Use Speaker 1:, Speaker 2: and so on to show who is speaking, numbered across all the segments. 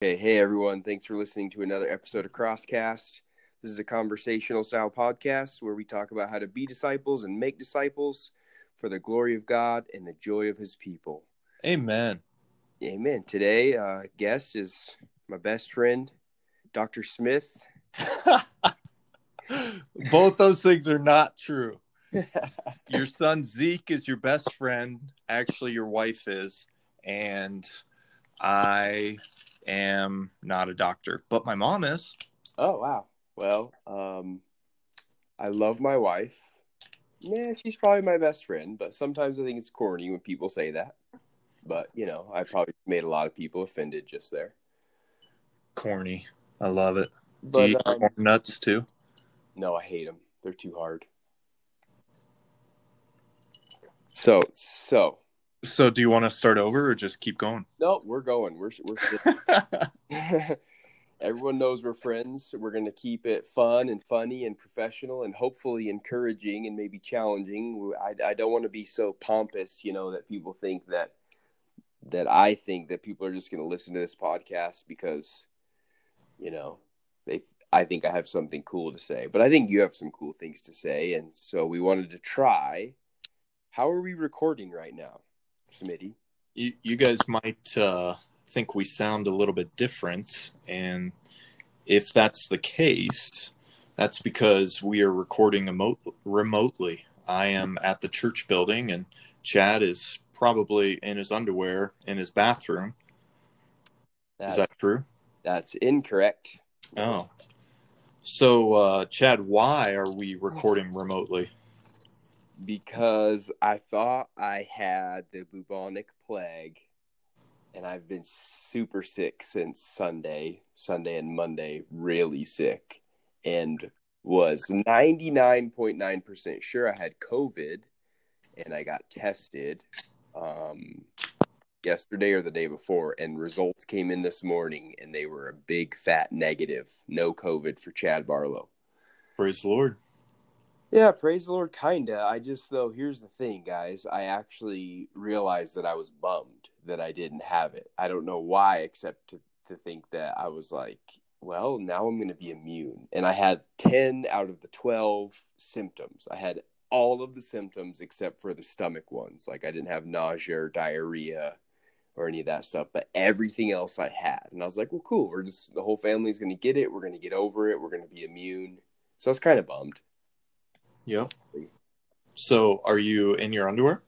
Speaker 1: Okay, hey everyone, thanks for listening to another episode of Crosscast. This is a conversational style podcast where we talk about how to be disciples and make disciples for the glory of God and the joy of his people.
Speaker 2: Amen.
Speaker 1: Amen. Today, uh, guest is my best friend, Dr. Smith.
Speaker 2: Both those things are not true. your son Zeke is your best friend. Actually, your wife is. And I am not a doctor, but my mom is.
Speaker 1: Oh, wow. Well, um, I love my wife. Yeah, she's probably my best friend, but sometimes I think it's corny when people say that. But, you know, I probably made a lot of people offended just there.
Speaker 2: Corny. I love it.
Speaker 1: But,
Speaker 2: Do you
Speaker 1: um,
Speaker 2: corn nuts too?
Speaker 1: No, I hate them. They're too hard. So, so
Speaker 2: So, do you want to start over or just keep going?
Speaker 1: no, we're going. We're we're. Everyone knows we're friends. We're going to keep it fun and funny and professional and hopefully encouraging and maybe challenging. I, I don't want to be so pompous, you know, that people think that that I think that people are just going to listen to this podcast because, you know, they. I think I have something cool to say, but I think you have some cool things to say, and so we wanted to try. How are we recording right now, Smitty?
Speaker 2: you, you guys might uh, think we sound a little bit different. And if that's the case, that's because we are recording emo- remotely. I am at the church building, and Chad is probably in his underwear in his bathroom.
Speaker 1: That's,
Speaker 2: Is that true?
Speaker 1: that's incorrect.
Speaker 2: Oh. So, uh, Chad, why are we recording remotely?
Speaker 1: Because I thought I had the bubonic plague, and I've been super sick since Sunday, Sunday and Monday, really sick, and was 99.9% sure I had COVID, and I got tested um, yesterday or the day before, and results came in this morning, and they were a big fat negative, no COVID for Chad Barlow.
Speaker 2: Praise the Lord.
Speaker 1: Yeah, praise the Lord, kinda. I just though here's the thing, guys. I actually realized that I was bummed that I didn't have it. I don't know why, except to to think that I was like, well, now I'm going to be immune. And I had ten out of the twelve symptoms. I had all of the symptoms except for the stomach ones. Like I didn't have nausea or diarrhea or any of that stuff, but everything else I had. And I was like, well, cool. We're just the whole family's going to get it. We're going to get over it. We're going to be immune. So I was kind of bummed.
Speaker 2: Yep. So, are you in your underwear?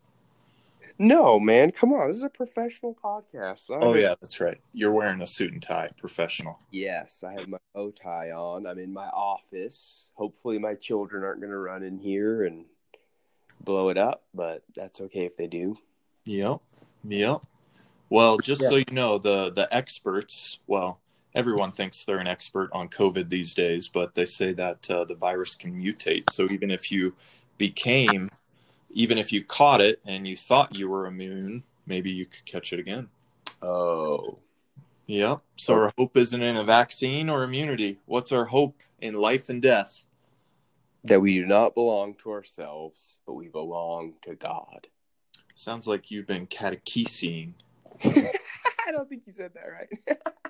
Speaker 1: No, man, come on. This is a professional podcast. I'm
Speaker 2: Oh, yeah, that's right. You're wearing a suit and tie, professional.
Speaker 1: Yes, I have my bow tie on. I'm in my office. Hopefully, my children aren't going to run in here and blow it up, but that's okay if they do.
Speaker 2: Yep. Yep. Well, just
Speaker 1: Yeah.
Speaker 2: so you know, the the experts, well, everyone thinks they're an expert on COVID these days, but they say that uh, the virus can mutate. So even if you became, even if you caught it and you thought you were immune, maybe you could catch it again.
Speaker 1: Oh,
Speaker 2: Yep. So our hope isn't in a vaccine or immunity. What's our hope in life and death?
Speaker 1: that we do not belong to ourselves, but we belong to God.
Speaker 2: Sounds like you've been catechesing.
Speaker 1: I don't think you said that right.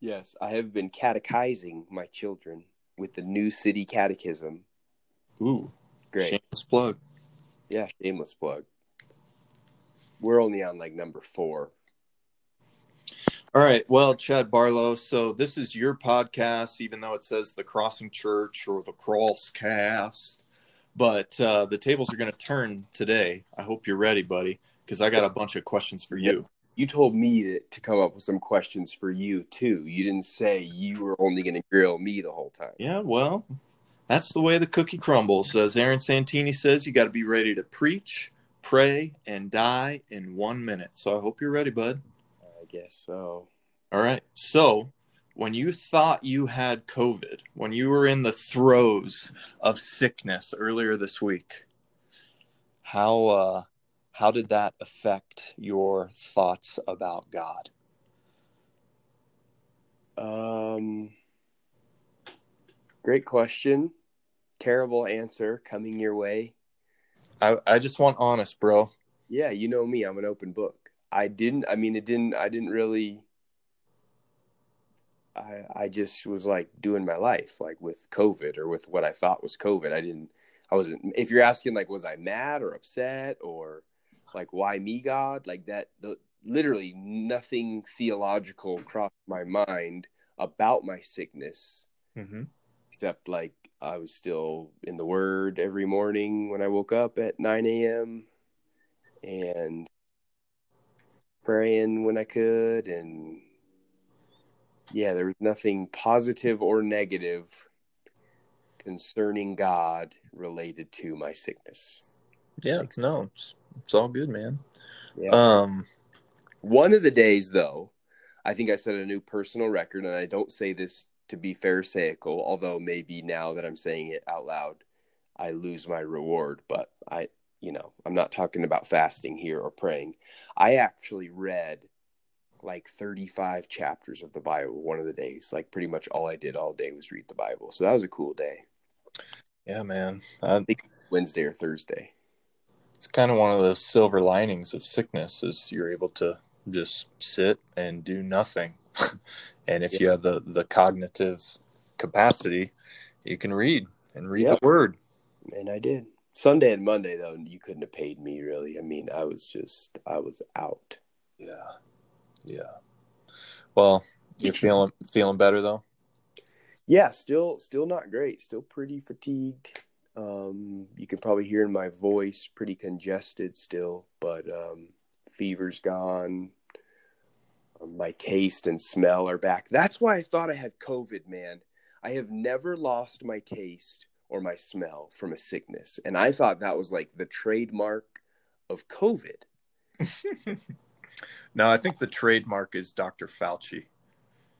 Speaker 1: yes, I have been catechizing my children with the New City Catechism.
Speaker 2: Ooh,
Speaker 1: Great.
Speaker 2: shameless plug.
Speaker 1: Yeah, shameless plug. We're only on like number four.
Speaker 2: All right. Well, Chad Barlow, so this is your podcast, even though it says the Crossing Church or the Crosscast. But uh, the tables are going to turn today. I hope you're ready, buddy, because I got a bunch of questions for you.
Speaker 1: You told me that, to come up with some questions for you too. You didn't say you were only going to grill me the whole time.
Speaker 2: Yeah, well, that's the way the cookie crumbles. As Aaron Santini says, you got to be ready to preach, pray, and die in one minute. So I hope you're ready, bud.
Speaker 1: I guess so.
Speaker 2: All right. So, when you thought you had COVID, when you were in the throes of sickness earlier this week, how uh, how did that affect your thoughts about God?
Speaker 1: Um, great question. Terrible answer coming your way.
Speaker 2: I, I just want honest, bro.
Speaker 1: Yeah, you know me. I'm an open book. I didn't. I mean, it didn't. I didn't really I I just was like doing my life like with COVID or with what I thought was COVID. I didn't I wasn't if you're asking like was I mad or upset or like why me God like that the, literally nothing theological crossed my mind about my sickness
Speaker 2: Mm-hmm.
Speaker 1: except like I was still in the Word every morning when I woke up at 9 a.m. and praying when I could. And yeah, there was nothing positive or negative concerning God related to my sickness.
Speaker 2: Yeah, no, it's, all good, man.
Speaker 1: Yeah.
Speaker 2: Um,
Speaker 1: One of the days, though, I think I set a new personal record, and I don't say this to be pharisaical, although maybe now that I'm saying it out loud, I lose my reward. But I, you know, I'm not talking about fasting here or praying. I actually read like 35 chapters of the Bible one of the days. Like pretty much all I did all day was read the Bible. So that was a cool day.
Speaker 2: yeah, man. I,
Speaker 1: Wednesday or Thursday.
Speaker 2: It's kind of one of those silver linings of sickness is you're able to just sit and do nothing. and if you have the, the cognitive capacity, you can read and read
Speaker 1: Yep.
Speaker 2: the word.
Speaker 1: And I did. Sunday and Monday, though, you couldn't have paid me really. I mean, I was just, I was out.
Speaker 2: Yeah. Yeah. Well, you're feeling feeling better though?
Speaker 1: Yeah, still still not great. Still pretty fatigued. Um, you can probably hear in my voice pretty congested still, but um, fever's gone. Um, my taste and smell are back. That's why I thought I had COVID, man. I have never lost my taste or my smell from a sickness, and I thought that was like the trademark of COVID.
Speaker 2: no, I think the trademark is Dr. Fauci.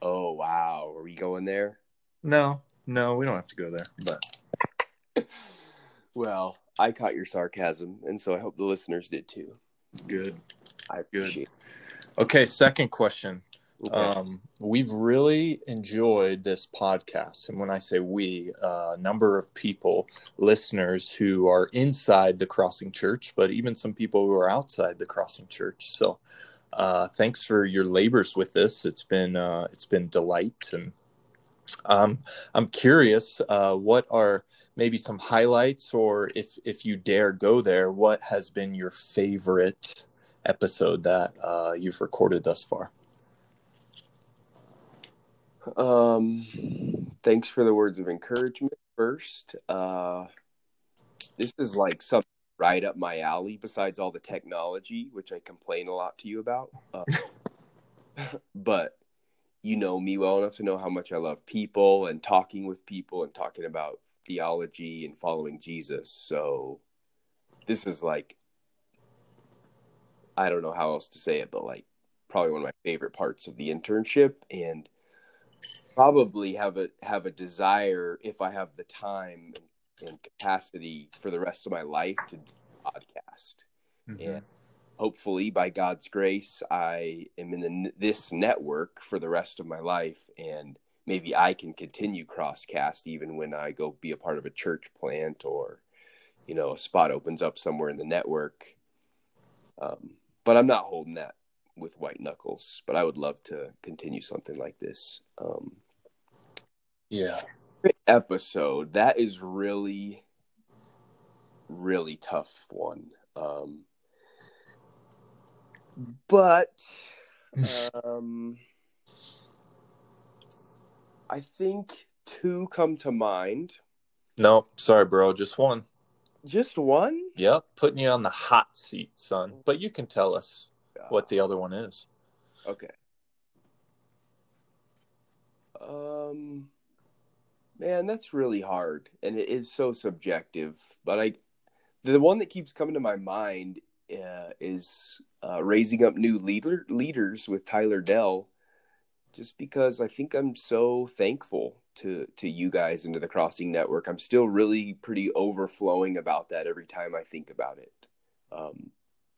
Speaker 1: Oh wow, are we going there?
Speaker 2: No, no, we don't have to go there. But
Speaker 1: Well, I caught your sarcasm, and so I hope the listeners did too.
Speaker 2: good.
Speaker 1: I
Speaker 2: Good.
Speaker 1: appreciate.
Speaker 2: Okay, second question.
Speaker 1: it.
Speaker 2: Um, we've really enjoyed this podcast, and when I say we, a number of people, listeners who are inside the Crossing Church, but even some people who are outside the Crossing Church. So, uh, thanks for your labors with this. It's been uh, it's been delight, and um, I'm curious, uh, what are maybe some highlights, or if if you dare go there, what has been your favorite episode that uh, you've recorded thus far?
Speaker 1: Um, thanks for the words of encouragement first. Uh, this is like something right up my alley. Besides all the technology, which I complain a lot to you about, uh, but you know me well enough to know how much I love people and talking with people and talking about theology and following Jesus. So this is like I don't know how else to say it, but like probably one of my favorite parts of the internship and probably have a have a desire if I have the time and, capacity for the rest of my life to podcast. Mm-hmm. And hopefully by God's grace I am in the, this network for the rest of my life and maybe I can continue crosscast even when I go be a part of a church plant or you know a spot opens up somewhere in the network. Um, but I'm not holding that with white knuckles. But I would love to continue something like this. Um,
Speaker 2: Yeah.
Speaker 1: episode that is really, really tough one. Um, but um, I think two come to mind.
Speaker 2: No, sorry, bro. Just one.
Speaker 1: Just one.
Speaker 2: Yep. Putting you on the hot seat, son. But you can tell us what the other one is.
Speaker 1: Okay. Um, man, that's really hard, and it is so subjective. But I, the one that keeps coming to my mind uh, is uh, raising up new leader leaders with Tyler Dell, just because I think I'm so thankful to to you guys and to the Crossing Network. I'm still really pretty overflowing about that every time I think about it. Um,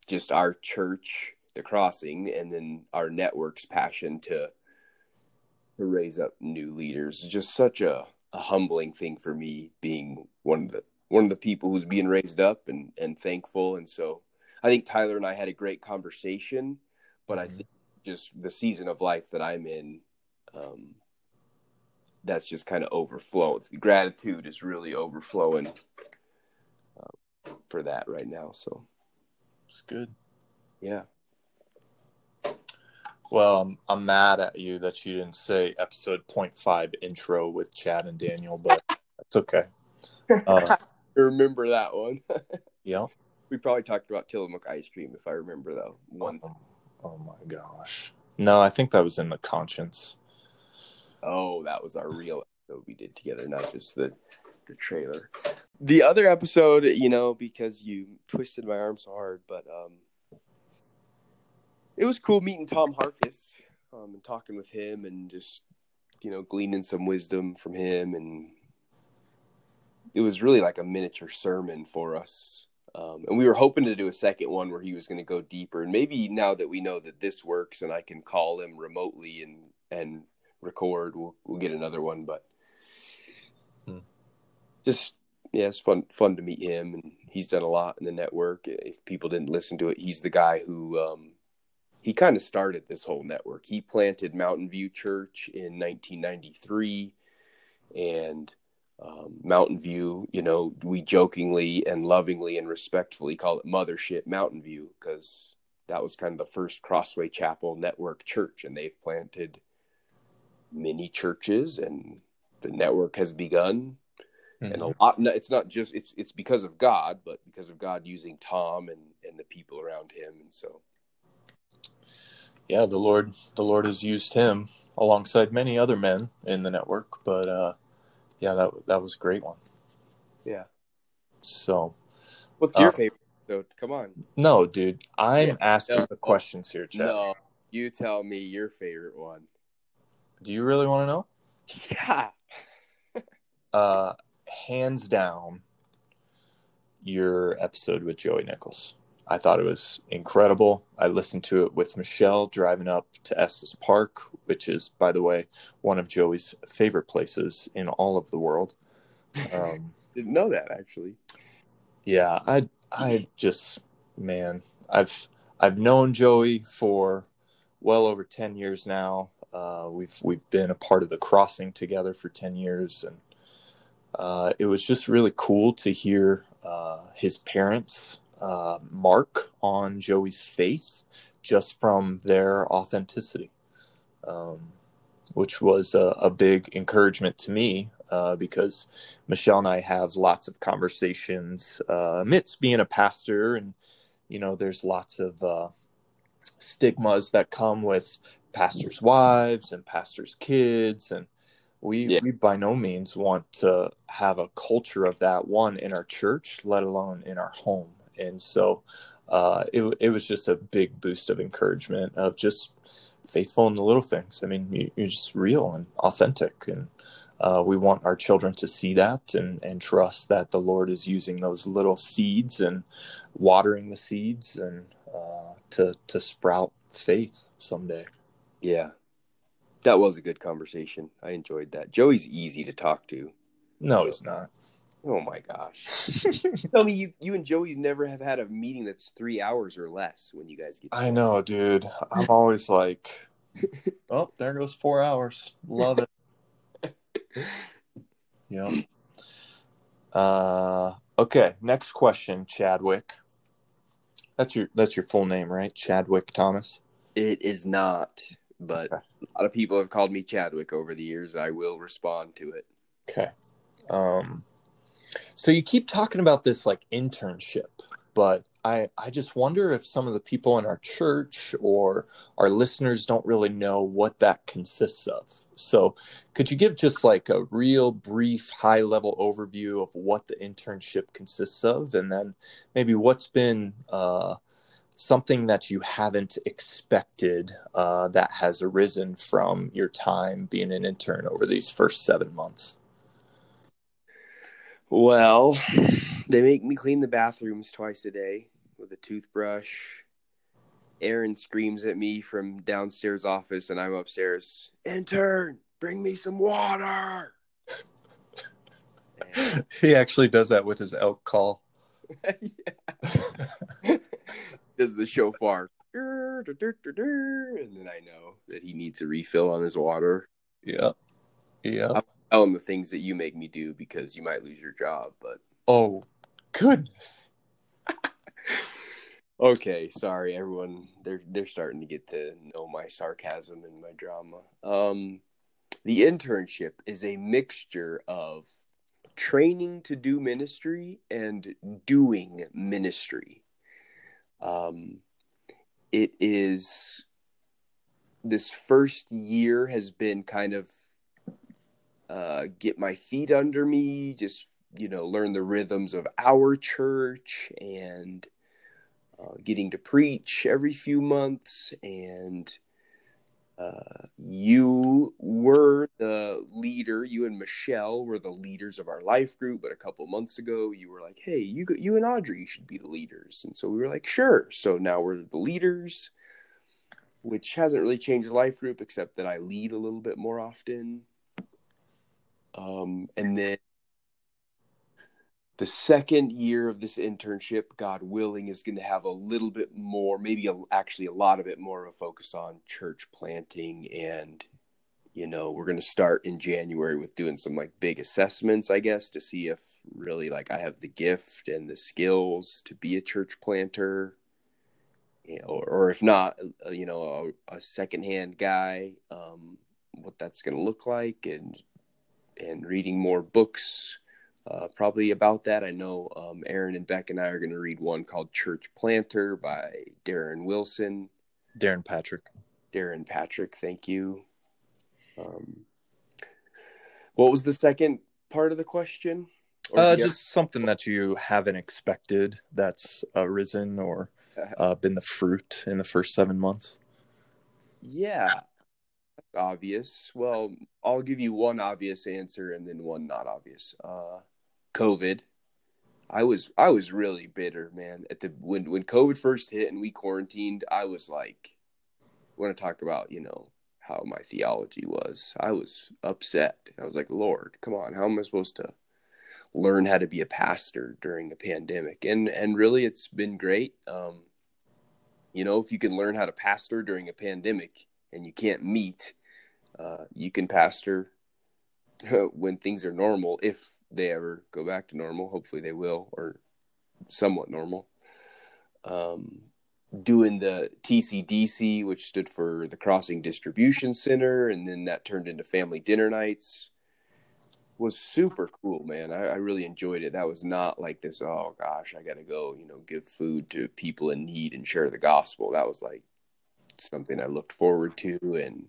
Speaker 1: just our church, the Crossing, and then our network's passion to to raise up new leaders just such a, a humbling thing for me being one of the one of the people who's being raised up and and thankful and so I think Tyler and I had a great conversation but I
Speaker 2: Mhm.
Speaker 1: think just the season of life that I'm in um that's just kind of overflowing. Gratitude is really overflowing uh, for that right now. So
Speaker 2: It's good.
Speaker 1: yeah,
Speaker 2: Well, I'm, I'm mad at you that you didn't say episode 0.5 intro with Chad and Daniel, but that's okay. Uh,
Speaker 1: I remember that one.
Speaker 2: yeah.
Speaker 1: We probably talked about Tillamook ice cream if I remember though. One
Speaker 2: Oh, oh my gosh. No, I think that was in the conscience.
Speaker 1: Oh, that was our real episode we did together, not just the the trailer. The other episode, you know, because you twisted my arm so hard, but um it was cool meeting Tom Harkis um, and talking with him and just you know gleaning some wisdom from him and it was really like a miniature sermon for us um, and we were hoping to do a second one where he was going to go deeper and maybe now that we know that this works and i can call him remotely and and record we'll, we'll get another one but
Speaker 2: Hmm.
Speaker 1: just yeah it's fun fun to meet him and he's done a lot in the network if people didn't listen to it he's the guy who um, he kind of started this whole network. He planted Mountain View Church in 1993, and um, Mountain View, you know, we jokingly and lovingly and respectfully call it Mothership Mountain View because that was kind of the first Crossway Chapel network church, and they've planted many churches, and the network has begun. And a lot, it's not just it's it's because of God, but because of God using Tom and and the people around him, and so
Speaker 2: yeah, the Lord the Lord has used him alongside many other men in the network, but uh yeah, that that was a great one.
Speaker 1: yeah.
Speaker 2: So,
Speaker 1: What's your
Speaker 2: Uh,
Speaker 1: favorite episode? Come on.
Speaker 2: no, dude, I'm
Speaker 1: Yeah.
Speaker 2: asking
Speaker 1: No.
Speaker 2: the questions here, Chad.
Speaker 1: No, you tell me your favorite one.
Speaker 2: Do you really want to know?
Speaker 1: Yeah.
Speaker 2: Uh hands down your episode with Joey Nichols. I thought it was incredible. I listened to it with Michelle driving up to Estes Park, which is, by the way, one of Joey's favorite places in all of the world. Um,
Speaker 1: Didn't know that actually.
Speaker 2: yeah, I, I just, man, I've, I've known Joey for well over ten years now. Uh, we've, we've been a part of the crossing together for ten years, and uh, it was just really cool to hear uh, his parents uh, mark on Joey's faith just from their authenticity, um, which was a, a big encouragement to me uh, because Michelle and I have lots of conversations uh, amidst being a pastor, and you know, there's lots of uh, stigmas that come with pastors' wives and pastors' kids, and we
Speaker 1: Yeah.
Speaker 2: we by no means want to have a culture of that one in our church, let alone in our home. And so, uh, it it was just a big boost of encouragement of just faithful in the little things. I mean, you, you're just real and authentic, and uh, we want our children to see that and and trust that the Lord is using those little seeds and watering the seeds and uh, to to sprout faith someday.
Speaker 1: Yeah. That was a good conversation. I enjoyed that. Joey's easy to talk to.
Speaker 2: No, he's not.
Speaker 1: Oh my gosh. Tell me you, you and Joey never have had a meeting that's three hours or less when you guys get
Speaker 2: I know, dude. I'm always like, oh, there goes four hours. Love it. Yep. Uh, okay. Next question, Chadwick. That's your that's your full name, right? Chadwick Thomas.
Speaker 1: It is not, but
Speaker 2: Okay.
Speaker 1: a lot of people have called me Chadwick over the years. I will respond to it.
Speaker 2: Okay. Um, so you keep talking about this like internship, but I I just wonder if some of the people in our church or our listeners don't really know what that consists of. So could you give just like a real brief high level overview of what the internship consists of and then maybe what's been uh something that you haven't expected uh, that has arisen from your time being an intern over these first seven months?
Speaker 1: Well, they make me clean the bathrooms twice a day with a toothbrush. Aaron screams at me from downstairs office, and I'm upstairs. Intern, bring me some water.
Speaker 2: He actually does that with his elk call.
Speaker 1: Does the shofar, and then I know that he needs a refill on his water.
Speaker 2: Yeah. Yeah.
Speaker 1: Tell them the things that you make me do because you might lose your job. But
Speaker 2: Oh, goodness.
Speaker 1: okay, sorry everyone. They're they're starting to get to know my sarcasm and my drama. Um, the internship is a mixture of training to do ministry and doing ministry. Um, it is this first year has been kind of uh, get my feet under me, just you know, learn the rhythms of our church and uh, getting to preach every few months. And uh, you were the leader. You and Michelle were the leaders of our life group. But a couple months ago, you were like, "Hey, you you and Audrey should be the leaders." And so we were like, "Sure." So now we're the leaders, which hasn't really changed life group except that I lead a little bit more often. Um, and then the second year of this internship, God willing, is going to have a little bit more, maybe a, actually a lot of it more of a focus on church planting. And, you know, we're going to start in January with doing some like big assessments, I guess, to see if really like I have the gift and the skills to be a church planter. You know, or, or if not, uh, you know, a, a secondhand guy, um, what that's going to look like, and and reading more books uh, probably about that. I know um, Aaron and Beck and I are going to read one called Church Planter by Darren Wilson.
Speaker 2: Darren Patrick.
Speaker 1: Darren Patrick, thank you. Um, what was the second part of the question? Or
Speaker 2: Uh, just something that you haven't expected that's arisen or uh, been the fruit in the first seven months.
Speaker 1: yeah, obvious. Well, I'll give you one obvious answer and then one not obvious. Uh, COVID. I was I was really bitter, man. At the when when COVID first hit and we quarantined, I was like, want to talk about you know how my theology was. I was upset. I was like, Lord, come on, how am I supposed to learn how to be a pastor during a pandemic? And and really, it's been great. Um, you know, if you can learn how to pastor during a pandemic and you can't meet, uh, you can pastor when things are normal if they ever go back to normal. Hopefully they will or somewhat normal. Um, doing the tcdc which stood for the crossing distribution center and then that turned into family dinner nights was super cool man. I, I really enjoyed it. That was not like this oh gosh i gotta go you know give food to people in need and share the gospel. That was like something i looked forward to and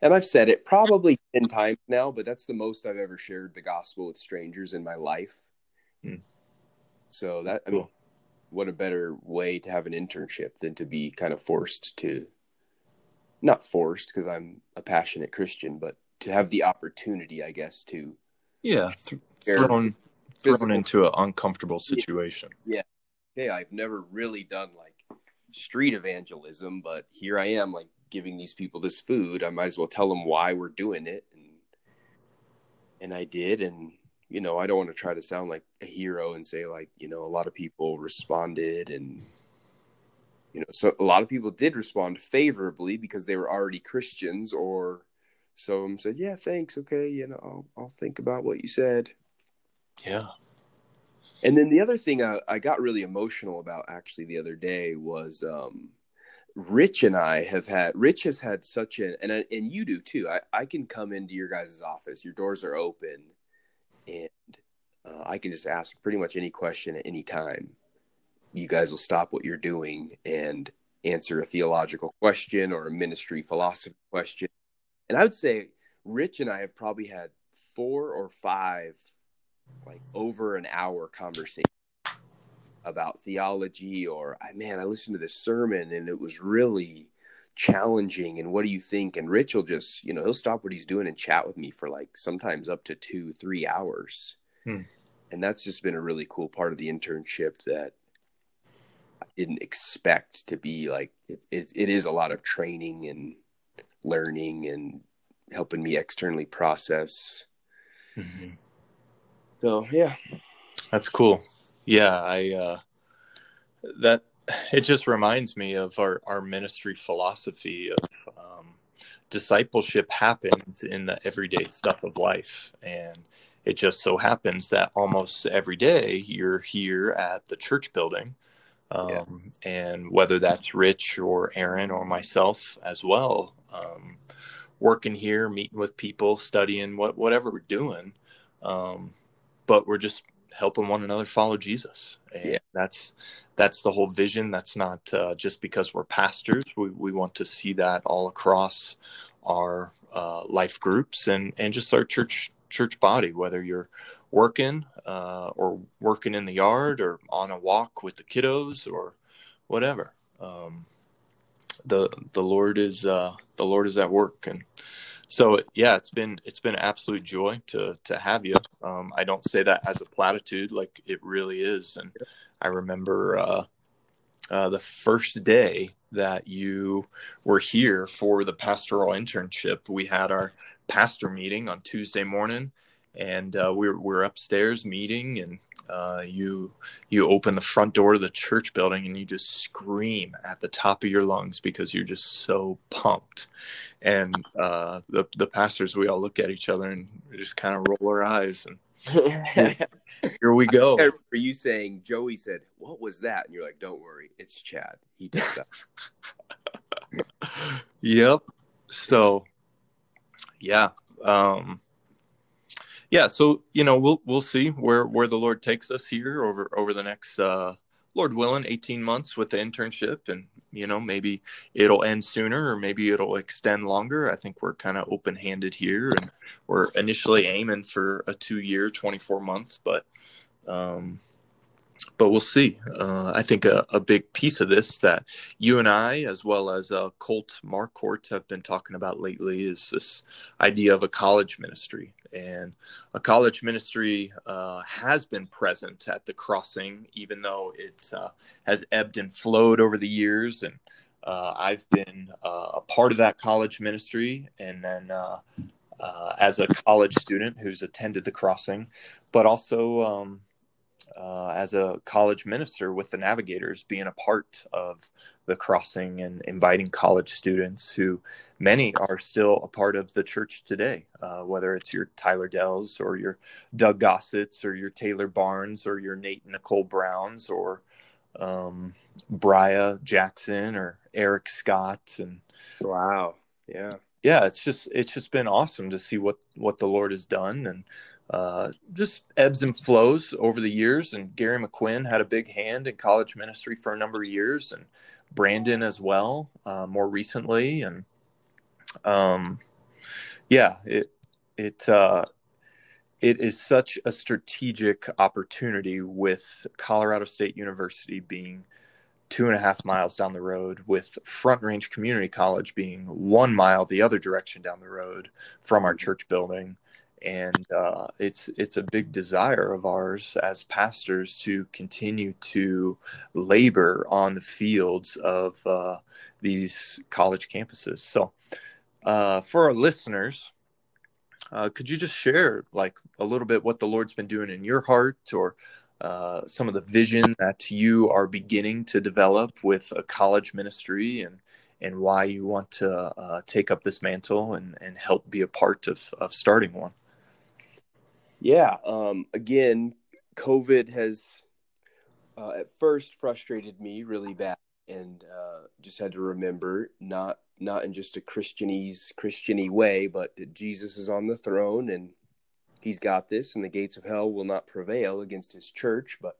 Speaker 1: and I've said it probably 10 times now, but that's the most I've ever shared the gospel with strangers in my life.
Speaker 2: Hmm.
Speaker 1: So that, I mean,
Speaker 2: Cool.
Speaker 1: what a better way to have an internship than to be kind of forced to, not forced because I'm a passionate Christian, but to have the opportunity, I guess, to
Speaker 2: Yeah, th- thrown thrown into an uncomfortable situation.
Speaker 1: Yeah, hey, I've never really done like street evangelism, but here I am, like giving these people this food. I might as well tell them why we're doing it, and and I did, and you know, I don't want to try to sound like a hero and say like, you know, a lot of people responded, and you know, so a lot of people did respond favorably because they were already Christians, or some said, yeah, thanks, okay, you know, I'll, I'll think about what you said.
Speaker 2: Yeah.
Speaker 1: And then the other thing I, I got really emotional about actually the other day was um, Rich and I have had Rich has had such an and and you do too. I, I can come into your guys' office. Your doors are open, and uh, I can just ask pretty much any question at any time. You guys will stop what you're doing and answer a theological question or a ministry philosophy question. And I would say Rich and I have probably had four or five like over an hour conversation about theology or I man, I listened to this sermon and it was really challenging and what do you think? And Rich will just, you know, he'll stop what he's doing and chat with me for like sometimes up to two, three hours.
Speaker 2: Hmm.
Speaker 1: And that's just been a really cool part of the internship that I didn't expect to be like it, it, it is a lot of training and learning and helping me externally process. So yeah,
Speaker 2: That's cool. Yeah, I uh that it just reminds me of our our ministry philosophy of um discipleship happens in the everyday stuff of life. And it just so happens that almost every day you're here at the church building. Um, yeah. And whether that's Rich or Aaron or myself as well, um, working here, meeting with people, studying what whatever we're doing, um, but we're just helping one another follow Jesus. And yeah. that's that's the whole vision. That's not uh, just because we're pastors. We we want to see that all across our uh, life groups and and just our church church body. Whether you're working uh, or working in the yard or on a walk with the kiddos or whatever. Um, the the Lord is uh, the Lord is at work, and so yeah, it's been it's been absolute joy to to have you. Um, I don't say that as a platitude, like it really is. And I remember uh, uh, the first day that you were here for the pastoral internship. We had our pastor meeting on Tuesday morning, and uh, we're we were upstairs meeting, and uh, you you open the front door of the church building and you just scream at the top of your lungs because you're just so pumped. And uh, the the pastors we all look at each other and just kind of roll our eyes and here, we go.
Speaker 1: For you saying joey said what was that? And you're like don't worry it's chad. He does
Speaker 2: that yep. So yeah um yeah, so you know we'll we'll see where where the Lord takes us here over over the next uh, Lord willing, eighteen months with the internship, and you know maybe it'll end sooner or maybe it'll extend longer. I think we're kind of open handed here, and we're initially aiming for a two year, twenty four months, but um, but we'll see. Uh, I think a, a, big piece of this that you and I, as well as uh, Colt Marcourt, have been talking about lately is this idea of a college ministry. And a college ministry uh, has been present at the crossing, even though it uh, has ebbed and flowed over the years. And uh, I've been uh, a part of that college ministry, and then as a college student who's attended the crossing, but also. Um, uh, as a college minister with the Navigators, being a part of the crossing and inviting college students who many are still a part of the church today, uh, whether it's your Tyler Dells or your Doug Gossets or your Taylor Barnes or your Nate Nicole Browns or um, Bria Jackson or Eric Scott and
Speaker 1: wow, yeah,
Speaker 2: yeah, it's just it's just been awesome to see what what the Lord has done and uh, just ebbs and flows over the years. And Gary McQuinn had a big hand in college ministry for a number of years, and Brandon as well, uh, more recently. And um, yeah, it it uh, it is such a strategic opportunity with Colorado State University being two and a half miles down the road, with Front Range Community College being one mile the other direction down the road from our church building and uh, it's it's a big desire of ours as pastors to continue to labor on the fields of uh, these college campuses. So, uh, for our listeners, uh, could you just share like a little bit what the Lord's been doing in your heart, or uh, some of the vision that you are beginning to develop with a college ministry and and why you want to uh, take up this mantle and, and help be a part of, of starting one.
Speaker 1: Yeah. Um, again, COVID has uh, at first frustrated me really bad, and uh, just had to remember not not in just a Christianese Christiany way, but that Jesus is on the throne and He's got this, and the gates of hell will not prevail against His church. But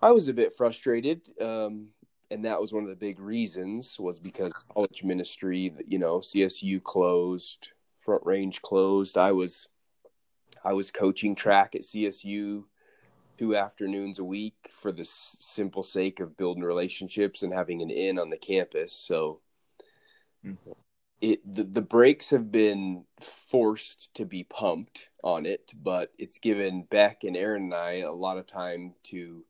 Speaker 1: I was a bit frustrated, um, and that was one of the big reasons was because college ministry, you know, CSU closed, Front Range closed. I was I was coaching track at CSU two afternoons a week for the simple sake of building relationships and having an in on the campus. So mm-hmm. it the, the brakes have been forced to be pumped on it, but it's given Beck and Aaron and I a lot of time to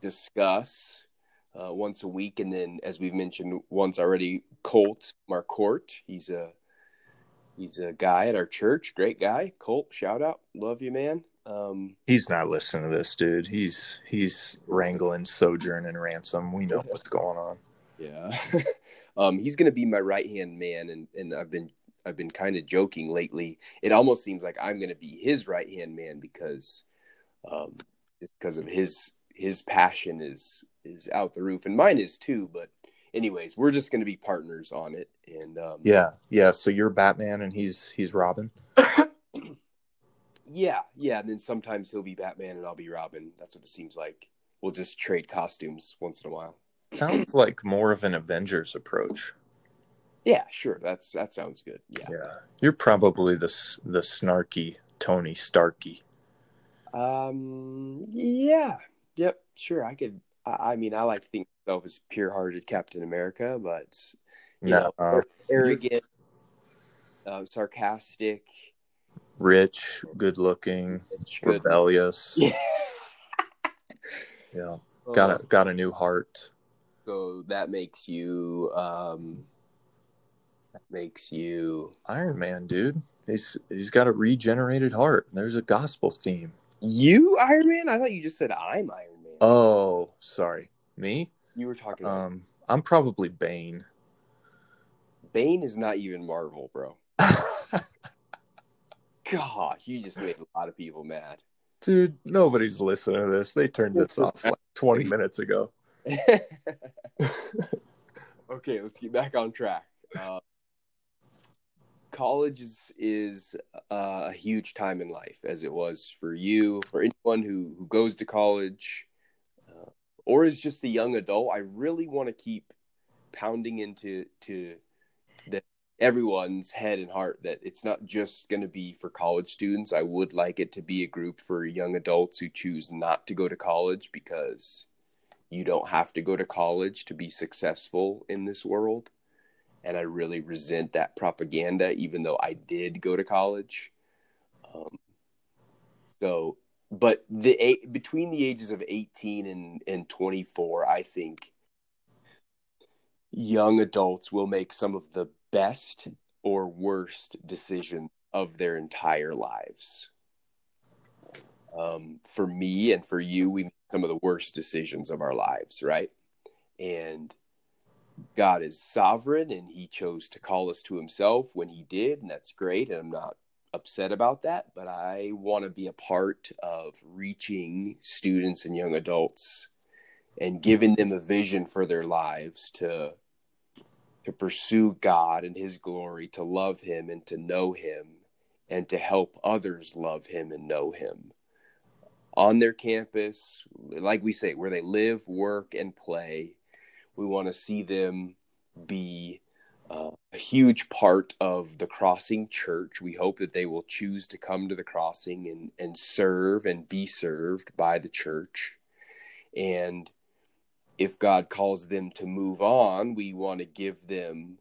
Speaker 1: discuss uh, once a week, and then as we've mentioned once already, Colt Marcourt. He's a He's a guy at our church, great guy. Colt, shout out, love you, man. Um,
Speaker 2: he's not listening to this, dude. He's he's wrangling Sojourn and Ransom. We know what's going on.
Speaker 1: Yeah. um, he's gonna be my right hand man, and and I've been I've been kind of joking lately. It almost seems like I'm gonna be his right hand man because, um, because of his his passion is is out the roof, and mine is too. But anyways, we're just gonna be partners on it, and um,
Speaker 2: Yeah, yeah. So you're Batman and he's he's Robin.
Speaker 1: yeah, yeah. And then sometimes he'll be Batman and I'll be Robin. That's what it seems like. We'll just trade costumes once in a while.
Speaker 2: Sounds like more of an Avengers approach.
Speaker 1: Yeah, sure. That's that sounds good. Yeah.
Speaker 2: Yeah, you're probably the the snarky Tony Starky.
Speaker 1: Um. Yeah. Yep. Sure. I could. I, I mean, I like to think myself as pure-hearted Captain America, but you
Speaker 2: No,
Speaker 1: know,
Speaker 2: uh,
Speaker 1: ar- arrogant, uh, sarcastic,
Speaker 2: rich, good looking,
Speaker 1: good.
Speaker 2: rebellious.
Speaker 1: Yeah.
Speaker 2: Yeah, got a got a new heart.
Speaker 1: So that makes you. Um. That makes you.
Speaker 2: Iron Man, dude. He's he's got a regenerated heart. There's a gospel theme.
Speaker 1: You Iron Man? I thought you just said I'm Iron Man.
Speaker 2: Oh, sorry, me.
Speaker 1: You were talking about
Speaker 2: Um, I'm probably Bane.
Speaker 1: Bane is not even Marvel, bro. God, you just made a lot of people mad.
Speaker 2: Dude, nobody's listening to this. They turned this off like 20 minutes ago.
Speaker 1: okay, let's get back on track. Uh, college is is uh, a huge time in life, as it was for you, for anyone who who goes to college, or is just a young adult. I really want to keep pounding into to the everyone's head and heart that it's not just going to be for college students. I would like it to be a group for young adults who choose not to go to college because you don't have to go to college to be successful in this world. And I really resent that propaganda, even though I did go to college. Um, so, but the between the ages of 18 and, and 24, I think young adults will make some of the best or worst decisions of their entire lives. Um, for me and for you, we make some of the worst decisions of our lives, right? And God is sovereign and he chose to call us to himself when he did, and that's great. And I'm not upset about that, but I want to be a part of reaching students and young adults and giving them a vision for their lives to to pursue God and his glory, to love him and to know him and to help others love him and know him on their campus, like we say, where they live, work, and play. We want to see them be uh, a huge part of the Crossing Church. We hope that they will choose to come to the Crossing and, and serve and be served by the church. And if God calls them to move on, we want to give them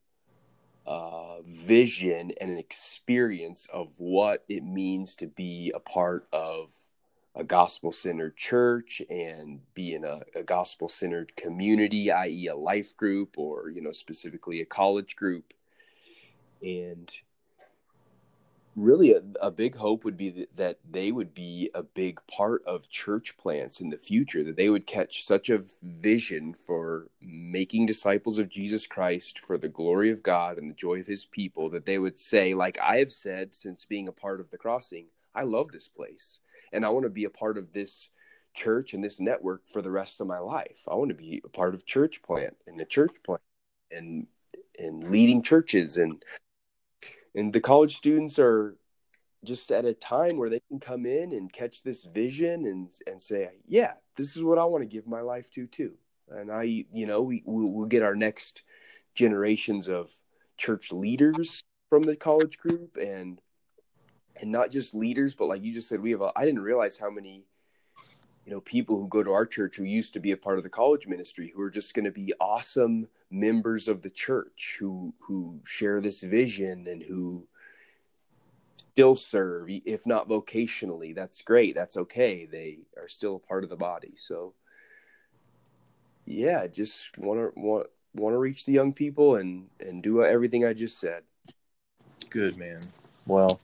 Speaker 1: uh, vision and an experience of what it means to be a part of a gospel centered church and be in a, a gospel centered community, i.e., a life group or, you know, specifically a college group. And really, a, a big hope would be that, that they would be a big part of church plants in the future, that they would catch such a vision for making disciples of Jesus Christ for the glory of God and the joy of his people, that they would say, like I have said since being a part of the crossing, I love this place and I want to be a part of this church and this network for the rest of my life. I want to be a part of church plant and a church plant and and leading churches and and the college students are just at a time where they can come in and catch this vision and and say, yeah, this is what I want to give my life to too. And I, you know, we we'll get our next generations of church leaders from the college group and and not just leaders, but like you just said, we have. I didn't realize how many, you know, people who go to our church who used to be a part of the college ministry who are just going to be awesome members of the church who who share this vision and who still serve, if not vocationally. That's great. That's okay. They are still a part of the body. So, yeah, just want to want want to reach the young people and and do everything I just said.
Speaker 2: Good man. Well,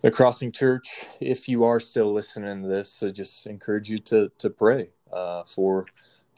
Speaker 2: the Crossing Church, if you are still listening to this, I just encourage you to to pray uh, for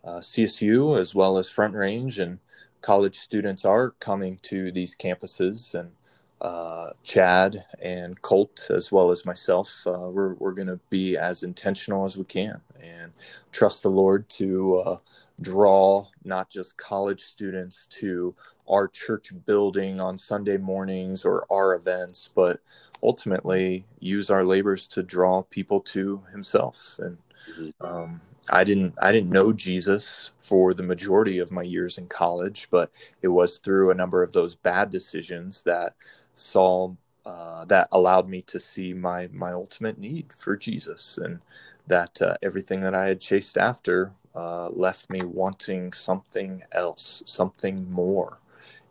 Speaker 2: uh, CSU as well as Front Range, and college students are coming to these campuses. And uh, Chad and Colt, as well as myself, uh, we're, we're going to be as intentional as we can and trust the Lord to uh, draw not just college students to our church building on Sunday mornings or our events, but ultimately use our labors to draw people to Himself. And mm-hmm. um, I didn't I didn't know Jesus for the majority of my years in college, but it was through a number of those bad decisions that saw uh, that allowed me to see my my ultimate need for Jesus, and that uh, everything that I had chased after uh, left me wanting something else, something more.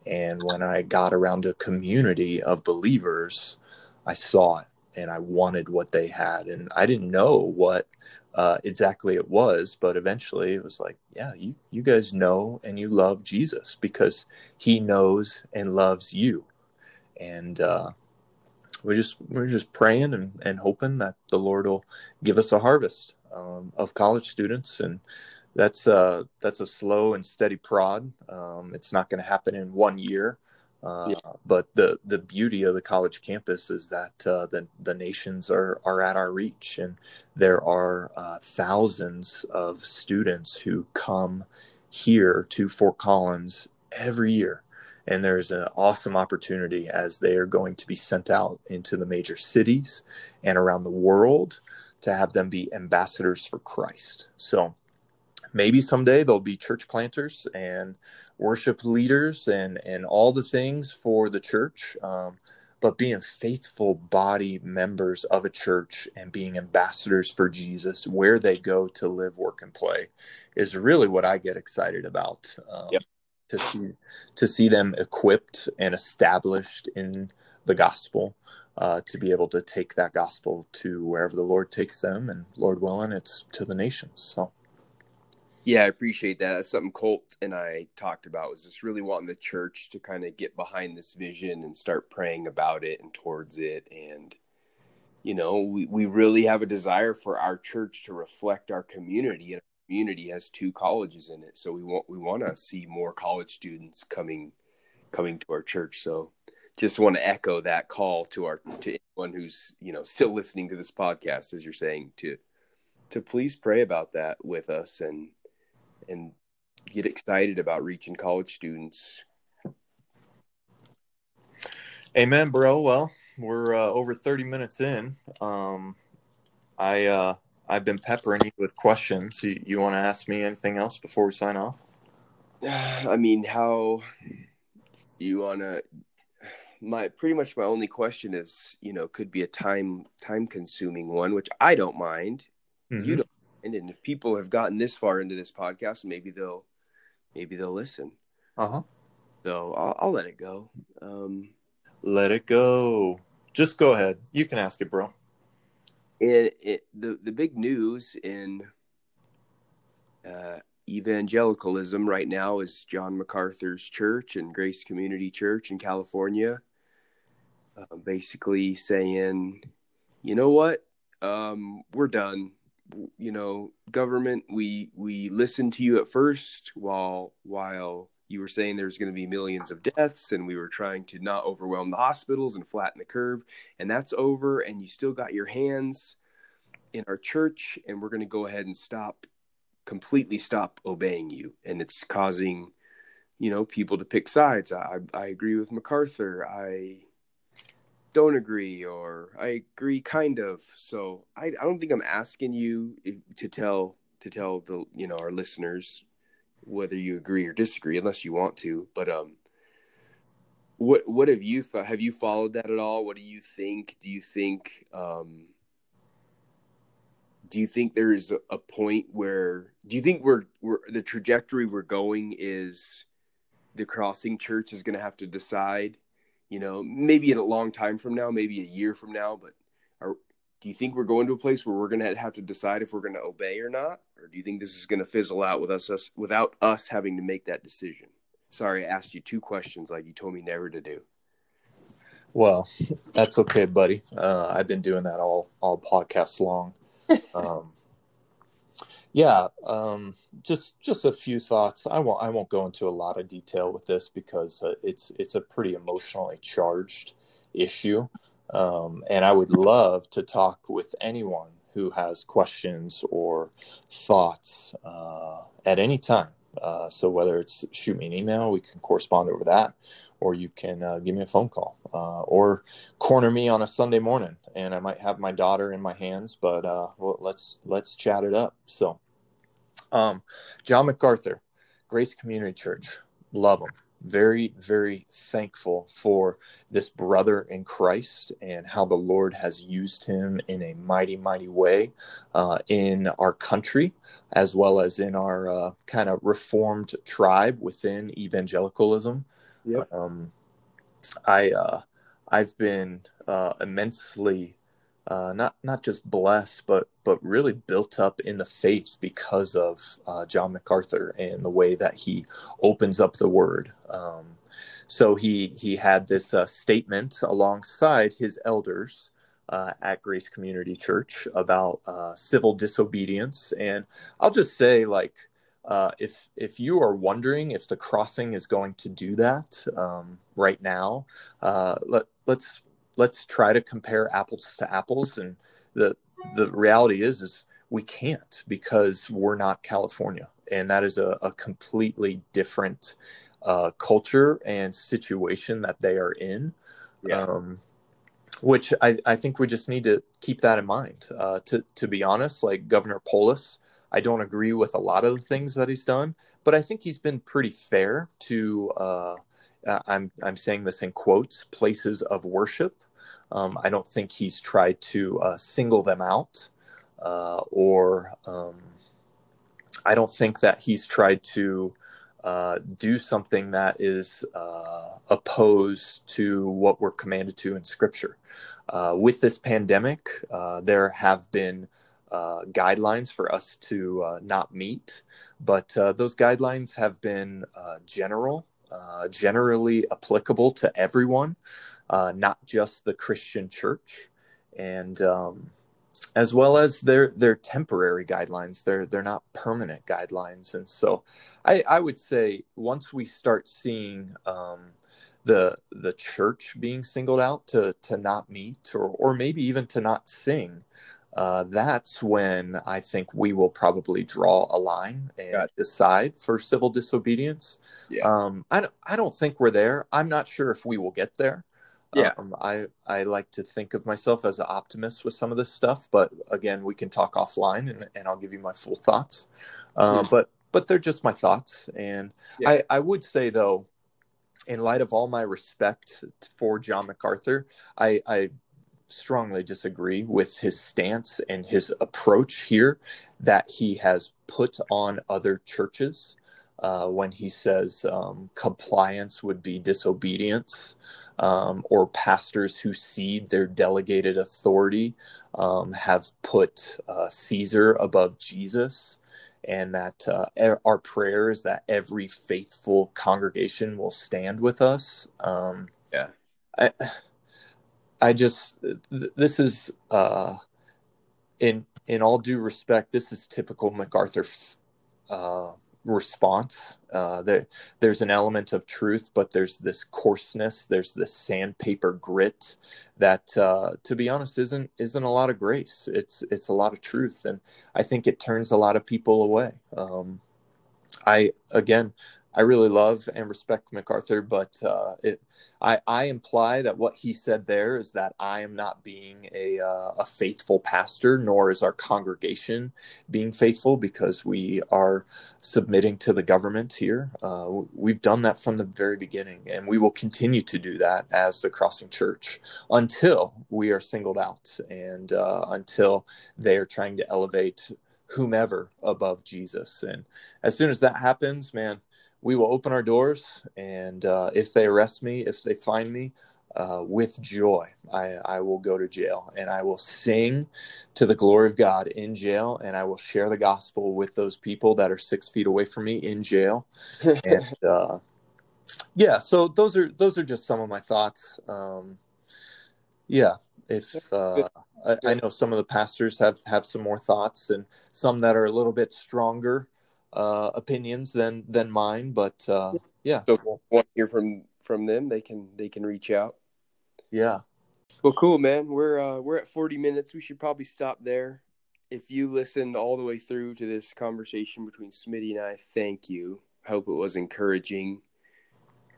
Speaker 2: And when I got around a community of believers, I saw it and I wanted what they had. And I didn't know what uh, exactly it was, but eventually it was like, yeah, you, you guys know and you love Jesus because he knows and loves you. And uh, we're just we're just praying and, and hoping that the Lord will give us a harvest um, of college students and that's uh that's a slow and steady prod. Um, it's not going to happen in one year, uh, yeah. But the the beauty of the college campus is that uh, the the nations are are at our reach, and there are uh, thousands of students who come here to Fort Collins every year. And there's an awesome opportunity as they are going to be sent out into the major cities and around the world to have them be ambassadors for Christ. So maybe someday they'll be church planters and worship leaders and and all the things for the church um, but being faithful body members of a church and being ambassadors for jesus where they go to live work and play is really what i get excited about um, yep. to see to see them equipped and established in the gospel uh, to be able to take that gospel to wherever the lord takes them and lord willing it's to the nations so
Speaker 1: yeah, I appreciate that. That's something Colt and I talked about was just really wanting the church to kind of get behind this vision and start praying about it and towards it. And, you know, we, we really have a desire for our church to reflect our community. And our community has two colleges in it. So we want we want to see more college students coming coming to our church. So just want to echo that call to our to anyone who's, you know, still listening to this podcast, as you're saying, to to please pray about that with us and and get excited about reaching college students.
Speaker 2: Amen, bro. Well, we're uh, over 30 minutes in. Um, I uh, I've been peppering you with questions. You, you want to ask me anything else before we sign off?
Speaker 1: I mean, how you want to? My pretty much my only question is, you know, could be a time time consuming one, which I don't mind. Mm-hmm. You don't and if people have gotten this far into this podcast, maybe they'll maybe they'll listen.
Speaker 2: Uh huh.
Speaker 1: So I'll, I'll, let it go. Um,
Speaker 2: let it go. Just go ahead. You can ask it, bro.
Speaker 1: It, it the the big news in uh, evangelicalism right now is John MacArthur's church and Grace Community Church in California, uh, basically saying, you know what, um, we're done. You know government we we listened to you at first while while you were saying there's going to be millions of deaths and we were trying to not overwhelm the hospitals and flatten the curve and that's over and you still got your hands in our church and we're going to go ahead and stop completely stop obeying you. And it's causing you know people to pick sides. I i agree with macarthur. I don't agree or I agree kind of. So I, I don't think I'm asking you to tell to tell the you know our listeners whether you agree or disagree unless you want to. But um what what have you thought have you followed that at all? What do you think? Do you think um do you think there is a, point where do you think we're we're the trajectory we're going is the crossing church is going to have to decide you know, maybe in a long time from now, maybe a year from now, but are, do you think we're going to a place where we're going to have to decide if we're going to obey or not? Or do you think this is going to fizzle out with us, us without us having to make that decision? Sorry, I asked you two questions like you told me never to do.
Speaker 2: Well, that's okay, buddy. Uh, I've been doing that all all podcasts long. um, Yeah, um, just just a few thoughts. I won't I won't go into a lot of detail with this because uh, it's it's a pretty emotionally charged issue, um, and I would love to talk with anyone who has questions or thoughts uh, at any time. Uh, so whether it's shoot me an email, we can correspond over that, or you can uh, give me a phone call, uh, or corner me on a Sunday morning, and I might have my daughter in my hands, but uh, well, let's let's chat it up. So, um, John MacArthur, Grace Community Church, love him very, very thankful for this brother in Christ and how the Lord has used him in a mighty, mighty way uh, in our country, as well as in our uh, kind of reformed tribe within evangelicalism. Yep. Um, I, uh, I've been uh, immensely uh, not not just blessed, but but really built up in the faith because of uh, John MacArthur and the way that he opens up the Word. Um, so he he had this uh, statement alongside his elders. Uh, at Grace Community Church about uh, civil disobedience, and I'll just say, like, uh, if if you are wondering if the crossing is going to do that um, right now, uh, let let's let's try to compare apples to apples. And the the reality is is we can't because we're not california. And that is a, a completely different uh, culture and situation that they are in. Yeah. um, which I, I think we just need to keep that in mind. Uh, to, to be honest like governor polis i don't agree with a lot of the things that he's done but i think he's been pretty fair to uh, I'm, I'm saying this in quotes places of worship um, I don't think he's tried to uh, single them out, uh, or um, I don't think that he's tried to uh, do something that is uh, opposed to what we're commanded to in Scripture. Uh, with this pandemic, uh, there have been guidelines for us to not meet, but those guidelines have been general. generally applicable to everyone uh, not just the Christian church, and um, as well as their their temporary guidelines. They're they're not permanent guidelines, and so I, I would say once we start seeing um, the the church being singled out to to not meet or or maybe even to not sing. Uh, that's when I think we will probably draw a line and gotcha. decide for civil disobedience. Yeah. Um, I don't, I don't think we're there. I'm not sure if we will get there. Yeah, um, I I like to think of myself as an optimist with some of this stuff, but again, we can talk offline, and, and I'll give you my full thoughts. Uh, But but they're just my thoughts, and yeah. I I would say though, in light of all my respect for John MacArthur, I I strongly disagree with his stance and his approach here that he has put on other churches uh, when he says um, compliance would be disobedience, um, or pastors who cede their delegated authority um, have put uh, Caesar above Jesus, and that uh, our prayer is that every faithful congregation will stand with us. Um, yeah, I, I just th- this is uh, in in all due respect, this is typical MacArthur. Uh, response. Uh, there, there's an element of truth, but there's this coarseness, there's this sandpaper grit that, uh, to be honest, isn't isn't a lot of grace. It's it's a lot of truth, and I think it turns a lot of people away. Um, I again, I really love and respect MacArthur, but uh, it, I, I, imply that what he said there is that I am not being a, uh, a faithful pastor, nor is our congregation being faithful because we are submitting to the government here. Uh, we've done that from the very beginning, and we will continue to do that as the Crossing Church until we are singled out and uh, until they are trying to elevate whomever above Jesus. And as soon as that happens, man, we will open our doors, and uh, if they arrest me, if they find me, uh, with joy, I, I will go to jail and I will sing to the glory of God in jail, and I will share the gospel with those people that are six feet away from me in jail. and uh, yeah, so those are those are just some of my thoughts. Um, Yeah, if uh, I, I, know some of the pastors have have some more thoughts and some that are a little bit stronger uh, opinions than than mine, but uh, yeah.
Speaker 1: So we'll, want to hear from from them, they can they can reach out.
Speaker 2: Yeah.
Speaker 1: Well, cool, man. We're uh, we're at forty minutes. We should probably stop there. If you listened all the way through to this conversation between Smitty and I, thank you. Hope it was encouraging.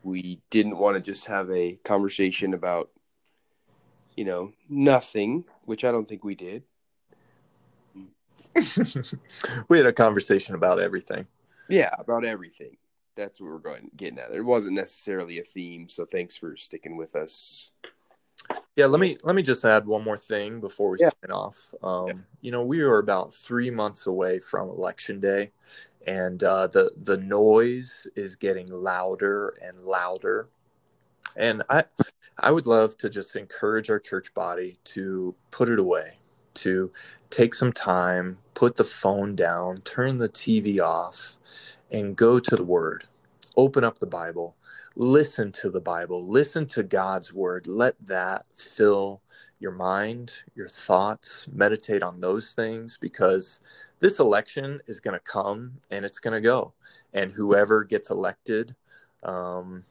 Speaker 1: We didn't want to just have a conversation about you know, nothing, which I don't think we did.
Speaker 2: we had a conversation about everything.
Speaker 1: Yeah, about everything. That's what we're going getting at. It wasn't necessarily a theme, so thanks for sticking with us.
Speaker 2: Yeah, let me let me just add one more thing before we yeah. sign off. Um, yeah. You know, we are about three months away from election day, and uh, the the noise is getting louder and louder. And I I would love to just encourage our church body to put it away, to take some time, put the phone down, turn the TV off, and go to the Word. Open up the Bible, listen to the Bible, listen to God's Word. Let that fill your mind, your thoughts, meditate on those things because this election is going to come and it's going to go. And whoever gets elected, um,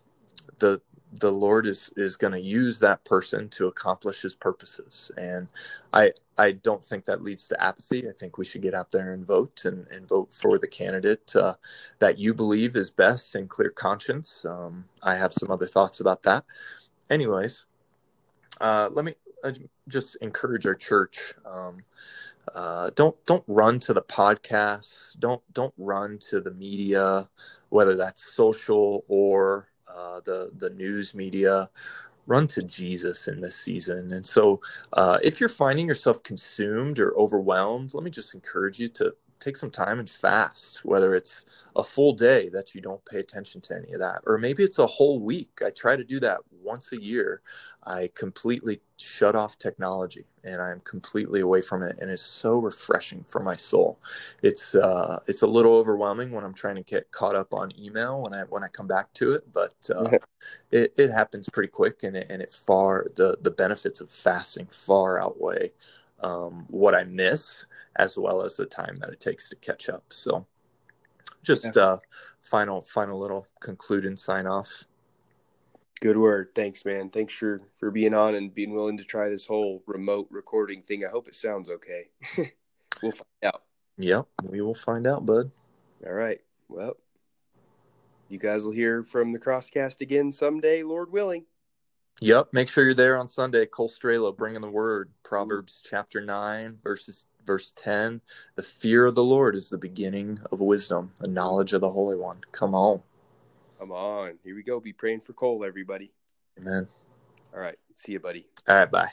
Speaker 2: the the Lord is is going to use that person to accomplish His purposes, and I I don't think that leads to apathy. I think we should get out there and vote and, and vote for the candidate uh, that you believe is best and clear conscience. Um, I have some other thoughts about that. Anyways, uh, let me uh, just encourage our church. Um, uh, don't don't run to the podcasts. Don't don't run to the media, whether that's social or uh, the the news media run to Jesus in this season. And so, uh, if you're finding yourself consumed or overwhelmed, let me just encourage you to take some time and fast, whether it's a full day that you don't pay attention to any of that, or maybe it's a whole week. I try to do that once a year. I completely shut off technology and I'm completely away from it, and it's so refreshing for my soul. It's uh, it's a little overwhelming when I'm trying to get caught up on email when I when I come back to it, but uh, it, it happens pretty quick, and it, and it far the the benefits of fasting far outweigh um, what I miss as well as the time that it takes to catch up. So just yeah. uh final final little conclude and sign off.
Speaker 1: Good word. Thanks, man. Thanks for for being on and being willing to try this whole remote recording thing. I hope it sounds okay. we'll find out.
Speaker 2: Yep, we will find out, bud.
Speaker 1: All right. Well, you guys will hear from the Crosscast again someday, Lord willing.
Speaker 2: Yep. Make sure you're there on Sunday. Cole Strelo bringing the word. Proverbs chapter 9, verses verse 10 The fear of the Lord is the beginning of wisdom, the knowledge of the Holy One. Come on.
Speaker 1: Come on. Here we go. Be praying for Cole, everybody.
Speaker 2: Amen.
Speaker 1: All right. See you, buddy.
Speaker 2: All right. Bye.